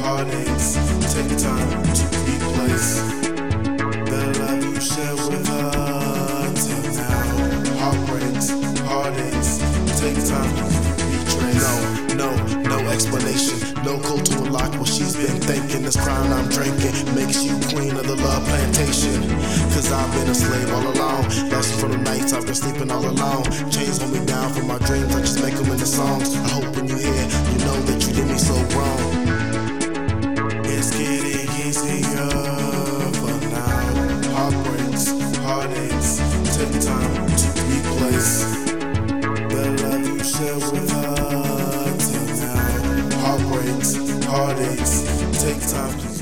heartaches. Take time to the love you share with us now. Heartbreaks, heartaches. Take time to. No, no, no explanation. No code to unlock what she's been thinking. This crown I'm drinking makes you queen of the love plantation. Cause I've been a slave all along. Lost from the nights I've been sleeping all alone. Chains on me heartaches. Take time,